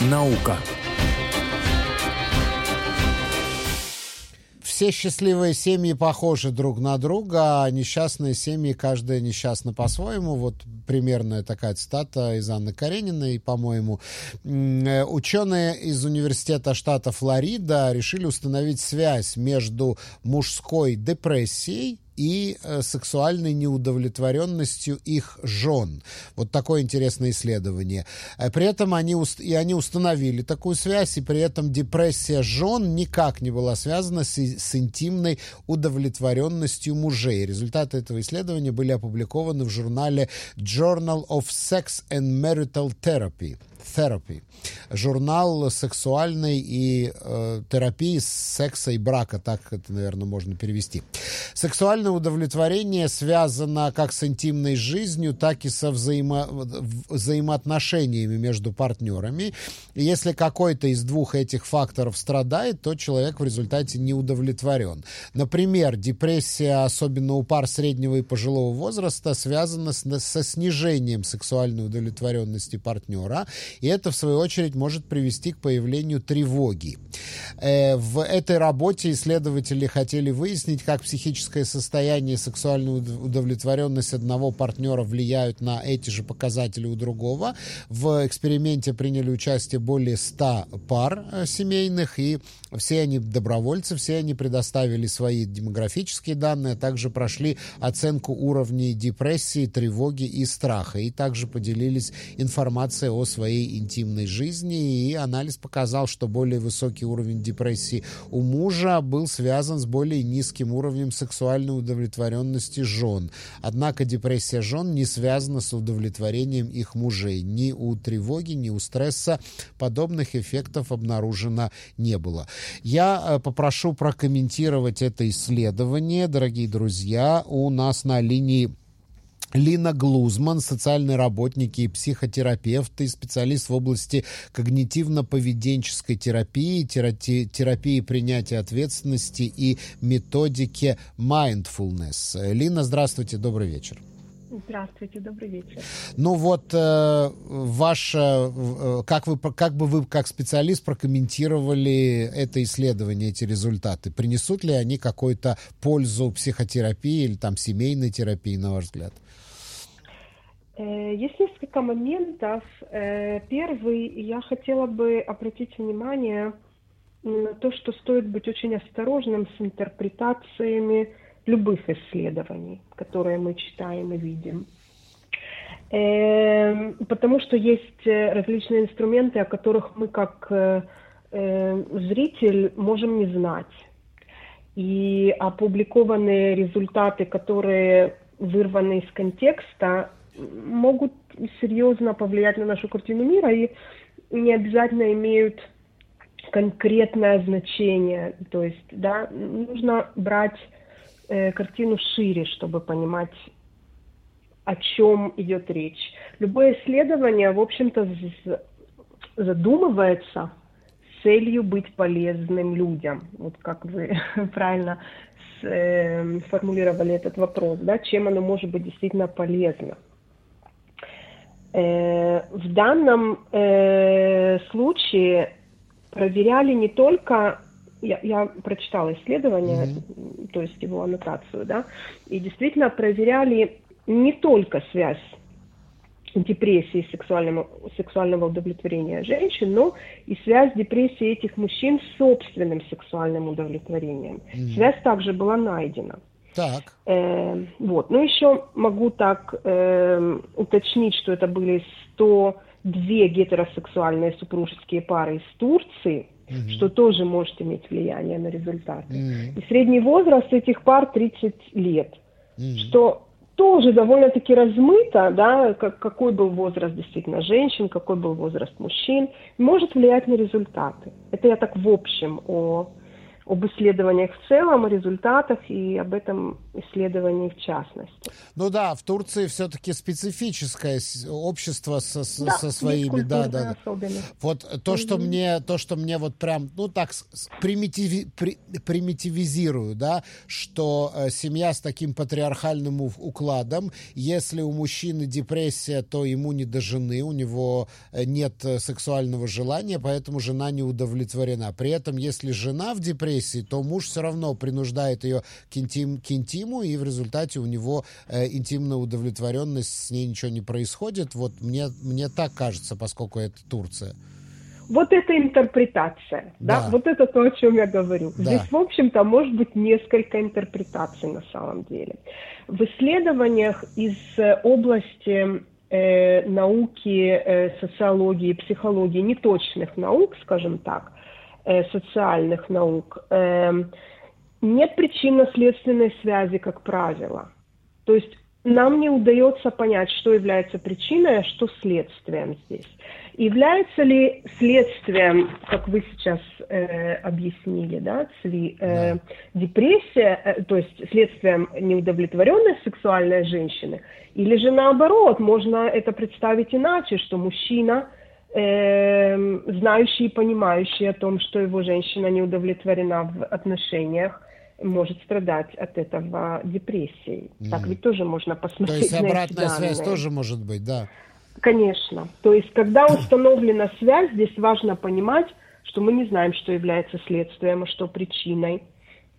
Наука. все счастливые семьи похожи друг на друга, а несчастные семьи, каждая несчастна по-своему. Вот примерная такая цитата из Анны Карениной, по-моему. Э, ученые из университета штата Флорида решили установить связь между мужской депрессией и э, сексуальной неудовлетворенностью их жен. Вот такое интересное исследование. Э, при этом они, и они установили такую связь, и при этом депрессия жен никак не была связана с, с интимной удовлетворенностью мужей. Результаты этого исследования были опубликованы в журнале Journal of Sex and Marital Therapy. Therapy, журнал сексуальной и э, терапии секса и брака, так это, наверное, можно перевести. Сексуальное удовлетворение связано как с интимной жизнью, так и со взаимо взаимоотношениями между партнерами. И если какой-то из двух этих факторов страдает, то человек в результате не удовлетворен. Например, депрессия, особенно у пар среднего и пожилого возраста, связана с, со снижением сексуальной удовлетворенности партнера и это, в свою очередь, может привести к появлению тревоги. Э, в этой работе исследователи хотели выяснить, как психическое состояние и сексуальная удовлетворенность одного партнера влияют на эти же показатели у другого. В эксперименте приняли участие более 100 пар э, семейных, и все они добровольцы, все они предоставили свои демографические данные, а также прошли оценку уровней депрессии, тревоги и страха, и также поделились информацией о своей интимной жизни, и анализ показал, что более высокий уровень депрессии у мужа был связан с более низким уровнем сексуальной удовлетворенности жен. Однако депрессия жен не связана с удовлетворением их мужей. Ни у тревоги, ни у стресса подобных эффектов обнаружено не было. Я э, попрошу прокомментировать это исследование, дорогие друзья. У нас на линии Лина Глузман, социальный работник и психотерапевт и специалист в области когнитивно-поведенческой терапии, терапии принятия ответственности и методики mindfulness. Лина, здравствуйте, добрый вечер. Здравствуйте, добрый вечер. Ну вот, э, ваше, э, как, вы, как бы вы как специалист прокомментировали это исследование, эти результаты? Принесут ли они какую-то пользу психотерапии или там семейной терапии, на ваш взгляд? Э, есть несколько моментов. Э, первый, я хотела бы обратить внимание на то, что стоит быть очень осторожным с интерпретациями любых исследований, которые мы читаем и видим. Э, потому что есть различные инструменты, о которых мы как зритель можем не знать. И опубликованные результаты, которые вырваны из контекста, могут серьезно повлиять на нашу картину мира и не обязательно имеют конкретное значение. То есть, да, нужно брать э, картину шире, чтобы понимать, о чем идет речь. Любое исследование, в общем-то, задумывается целью быть полезным людям. Вот как вы правильно э, сформулировали этот вопрос, да, чем оно может быть действительно полезно. Э, в данном э, случае проверяли не только я, я прочитала исследование, mm-hmm. то есть его аннотацию, да, и действительно проверяли не только связь депрессии сексуального, сексуального удовлетворения женщин, но и связь депрессии этих мужчин с собственным сексуальным удовлетворением. Mm-hmm. Связь также была найдена. Так. Э, вот. Ну, еще могу так э, уточнить, что это были 102 гетеросексуальные супружеские пары из Турции, угу. что тоже может иметь влияние на результаты. Угу. И средний возраст этих пар 30 лет, угу. что тоже довольно-таки размыто, да, как, какой был возраст действительно женщин, какой был возраст мужчин, может влиять на результаты. Это я так в общем о об исследованиях в целом, о результатах и об этом исследовании в частности. Ну да, в Турции все-таки специфическое общество со, да, со своими, да, да. Вот то, что mm-hmm. мне, то, что мне вот прям, ну так примитиви, при, примитивизирую, да, что э, семья с таким патриархальным укладом, если у мужчины депрессия, то ему не до жены, у него э, нет э, сексуального желания, поэтому жена не удовлетворена. При этом, если жена в депрессии депрессии, то муж все равно принуждает ее к, интим, к интиму, и в результате у него э, интимная удовлетворенность, с ней ничего не происходит. Вот мне, мне так кажется, поскольку это Турция. Вот это интерпретация, да. да, вот это то, о чем я говорю. Да. Здесь, в общем-то, может быть несколько интерпретаций на самом деле. В исследованиях из э, области э, науки, э, социологии, психологии, неточных наук, скажем так, социальных наук, э, нет причинно-следственной связи, как правило. То есть нам не удается понять, что является причиной, а что следствием здесь. Является ли следствием, как вы сейчас э, объяснили, да, Цви, э, депрессия, э, то есть следствием неудовлетворенной сексуальной женщины, или же наоборот, можно это представить иначе, что мужчина – э, знающий и понимающий о том, что его женщина не удовлетворена в отношениях, может страдать от этого депрессией. Mm. Так ведь тоже можно посмотреть. То есть обратная связь тоже может быть, да? Конечно. То есть, когда установлена связь, здесь важно понимать, что мы не знаем, что является следствием, а что причиной.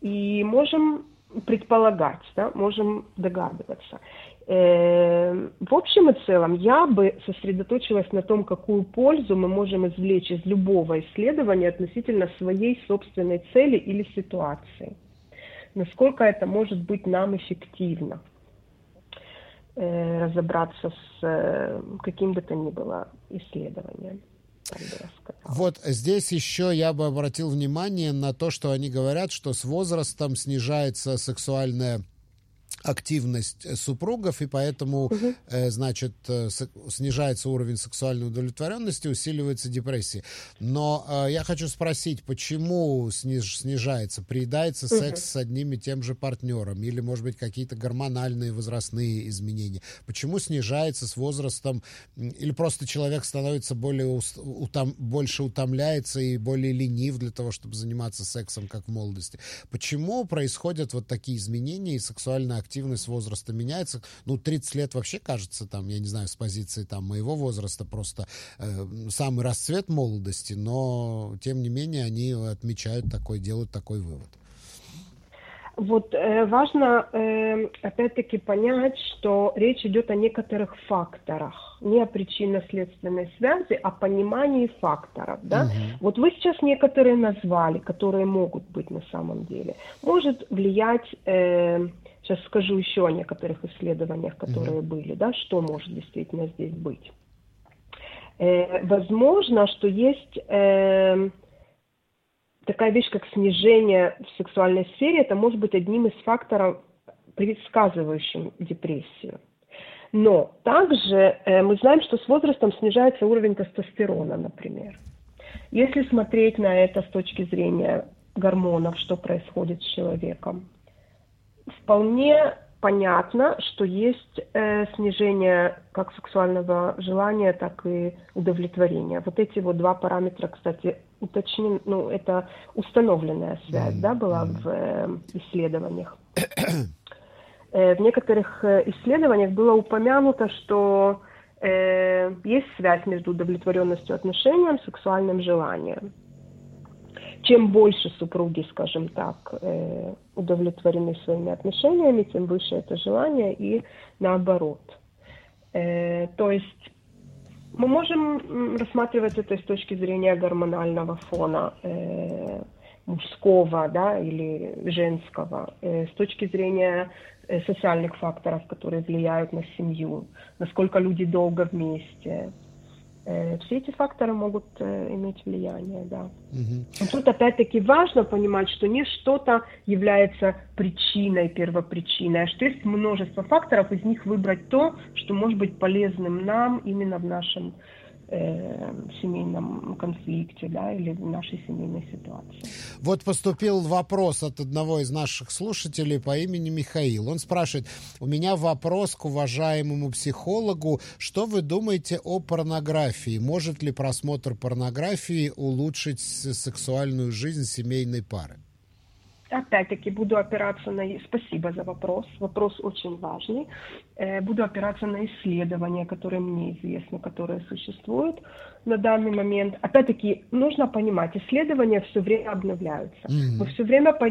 И можем предполагать, да, можем догадываться. Эм, в общем и целом, я бы сосредоточилась на том, какую пользу мы можем извлечь из любого исследования относительно своей собственной цели или ситуации. Насколько это может быть нам эффективно э, разобраться с э, каким бы то ни было исследованием. Вот здесь еще я бы обратил внимание на то, что они говорят, что с возрастом снижается сексуальная активность э, супругов, и поэтому, угу. э, значит, э, снижается уровень сексуальной удовлетворенности, усиливается депрессия. Но э, я хочу спросить, почему сниж, снижается? Приедается угу. секс с одним и тем же партнером? Или, может быть, какие-то гормональные возрастные изменения? Почему снижается с возрастом? Или просто человек становится более утом, больше утомляется и более ленив для того, чтобы заниматься сексом, как в молодости? Почему происходят вот такие изменения и сексуальная активность активность возраста меняется. Ну, 30 лет вообще кажется, там, я не знаю, с позиции там моего возраста просто э, самый расцвет молодости, но, тем не менее, они отмечают такой, делают такой вывод. Вот э, важно э, опять-таки понять, что речь идет о некоторых факторах, не о причинно-следственной связи, а понимании факторов. Да? Угу. Вот вы сейчас некоторые назвали, которые могут быть на самом деле. Может влиять э, Сейчас скажу еще о некоторых исследованиях, которые mm-hmm. были, да, что может действительно здесь быть. Э, возможно, что есть э, такая вещь, как снижение в сексуальной сфере, это может быть одним из факторов, предсказывающим депрессию. Но также э, мы знаем, что с возрастом снижается уровень тестостерона, например. Если смотреть на это с точки зрения гормонов, что происходит с человеком, вполне понятно, что есть э, снижение как сексуального желания, так и удовлетворения. Вот эти вот два параметра, кстати, уточнен, ну, это установленная связь, mm-hmm. да, была в э, исследованиях. э, в некоторых э, исследованиях было упомянуто, что э, есть связь между удовлетворенностью отношениям сексуальным желанием чем больше супруги, скажем так, э, удовлетворены своими отношениями, тем выше это желание и наоборот. Э, то есть мы можем рассматривать это с точки зрения гормонального фона э, мужского да, или женского, с точки зрения социальных факторов, которые влияют на семью, насколько люди долго вместе, все эти факторы могут э, иметь влияние, да. Угу. Тут опять-таки важно понимать, что не что-то является причиной, первопричиной, а что есть множество факторов, из них выбрать то, что может быть полезным нам именно в нашем э, семейном конфликте, да, или в нашей семейной ситуации. Вот поступил вопрос от одного из наших слушателей по имени Михаил. Он спрашивает, у меня вопрос к уважаемому психологу, что вы думаете о порнографии? Может ли просмотр порнографии улучшить сексуальную жизнь семейной пары? Опять-таки буду опираться на... Спасибо за вопрос. Вопрос очень важный. Э, буду опираться на исследования, которые мне известны, которые существуют на данный момент. Опять-таки нужно понимать, исследования все время обновляются. Mm-hmm. Мы все время по,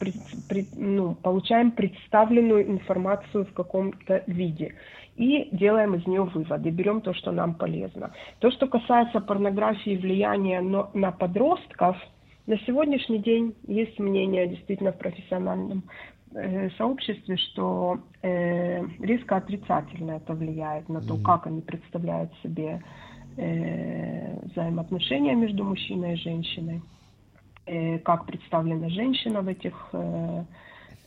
при, при, ну, получаем представленную информацию в каком-то виде и делаем из нее выводы, берем то, что нам полезно. То, что касается порнографии и влияния на, на подростков – на сегодняшний день есть мнение действительно в профессиональном э, сообществе, что э, резко отрицательно это влияет на то, mm-hmm. как они представляют себе э, взаимоотношения между мужчиной и женщиной, э, как представлена женщина в этих э,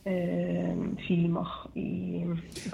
фильмах. И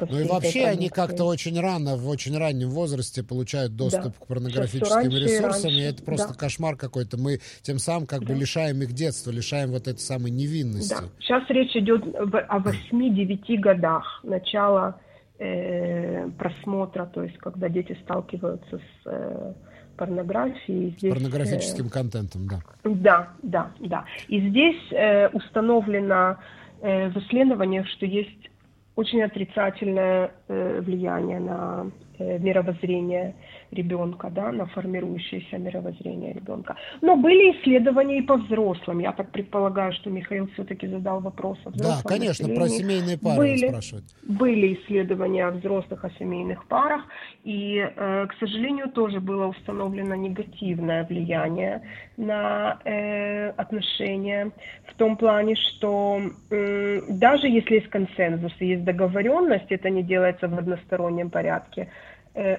ну и вообще они как-то очень рано, в очень раннем возрасте получают доступ да. к порнографическим ресурсам, и, и это просто да. кошмар какой-то. Мы тем самым как да. бы лишаем их детства, лишаем вот этой самой невинности. Да. Сейчас речь идет о 8-9 годах начала э, просмотра, то есть когда дети сталкиваются с... Э, порнографией. Здесь, Порнографическим э, контентом, да. Да, да, да. И здесь э, установлено Э, в исследованиях, что есть очень отрицательное э, влияние на э, мировоззрение ребенка, да, на формирующееся мировоззрение ребенка. Но были исследования и по взрослым. Я так предполагаю, что Михаил все-таки задал вопрос о взрослом Да, конечно, населении. про семейные пары были, спрашивают. Были исследования о взрослых, о семейных парах, и, э, к сожалению, тоже было установлено негативное влияние на э, отношения в том плане, что э, даже если есть консенсус и есть договоренность, это не делается в одностороннем порядке,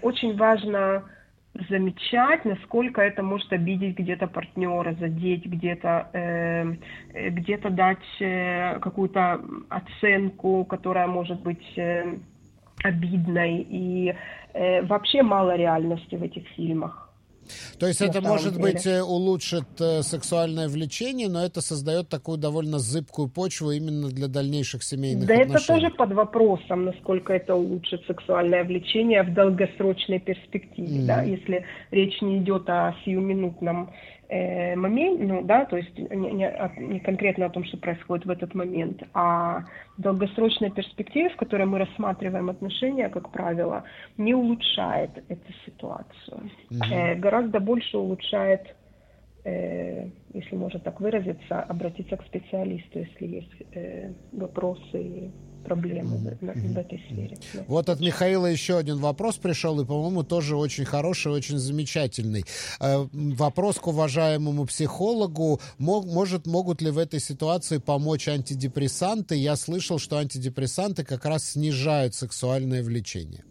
очень важно замечать, насколько это может обидеть где-то партнера, задеть где-то, э, э, где-то дать э, какую-то оценку, которая может быть э, обидной. И э, вообще мало реальности в этих фильмах. То есть это, может деле. быть, э, улучшит э, сексуальное влечение, но это создает такую довольно зыбкую почву именно для дальнейших семейных да отношений. Да это тоже под вопросом, насколько это улучшит сексуальное влечение в долгосрочной перспективе, mm-hmm. да, если речь не идет о сиюминутном момент, ну да, то есть не, не, не конкретно о том, что происходит в этот момент, а долгосрочная перспектива, в которой мы рассматриваем отношения, как правило, не улучшает эту ситуацию. Mm-hmm. Э, гораздо больше улучшает, э, если можно так выразиться, обратиться к специалисту, если есть э, вопросы проблемы в, этой сфере. Вот от Михаила еще один вопрос пришел, и, по-моему, тоже очень хороший, очень замечательный. Э, вопрос к уважаемому психологу. Мог, может, могут ли в этой ситуации помочь антидепрессанты? Я слышал, что антидепрессанты как раз снижают сексуальное влечение.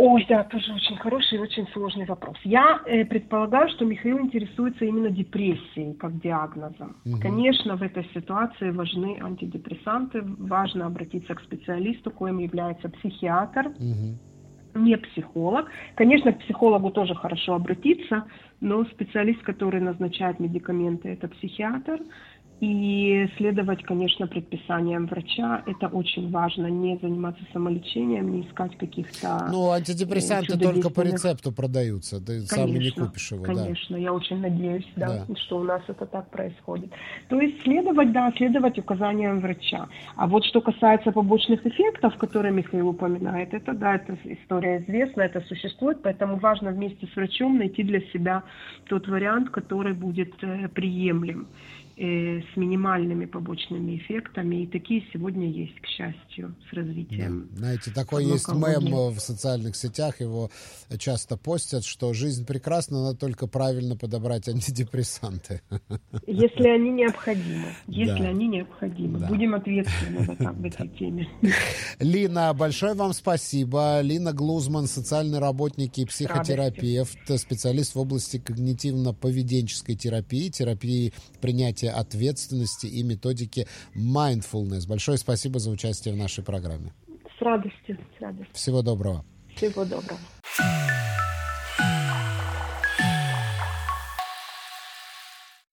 Ой, да, тоже очень хороший и очень сложный вопрос. Я э, предполагаю, что Михаил интересуется именно депрессией как диагнозом. Угу. Конечно, в этой ситуации важны антидепрессанты, важно обратиться к специалисту, коим является психиатр. Угу. Не психолог. Конечно, к психологу тоже хорошо обратиться, но специалист, который назначает медикаменты, это психиатр. И следовать, конечно, предписаниям врача. Это очень важно. Не заниматься самолечением, не искать каких-то... Ну, антидепрессанты только по рецепту продаются. Ты конечно, сам не купишь его. Конечно, да. я очень надеюсь, да, да, что у нас это так происходит. То есть следовать, да, следовать указаниям врача. А вот что касается побочных эффектов, которые Михаил упоминает, это, да, это история известна, это существует, поэтому важно вместе с врачом найти для себя тот вариант, который будет э, приемлем э, с минимальными побочными эффектами. И такие сегодня есть, к счастью, с развитием. Да. Знаете, такой есть мем в социальных сетях, его часто постят, что жизнь прекрасна, надо только правильно подобрать антидепрессанты. Если они необходимы. Если да. они необходимы. Да. Будем ответственны в, этом, в этой теме. Лина, большое вам спасибо. Лина Глузман, социальный работник и психотерапевт, специалист в области когнитивно-поведенческой терапии, терапии принятия ответственности и методики mindfulness. Большое спасибо за участие в нашей программе. С радостью, с радостью. Всего доброго. Всего доброго.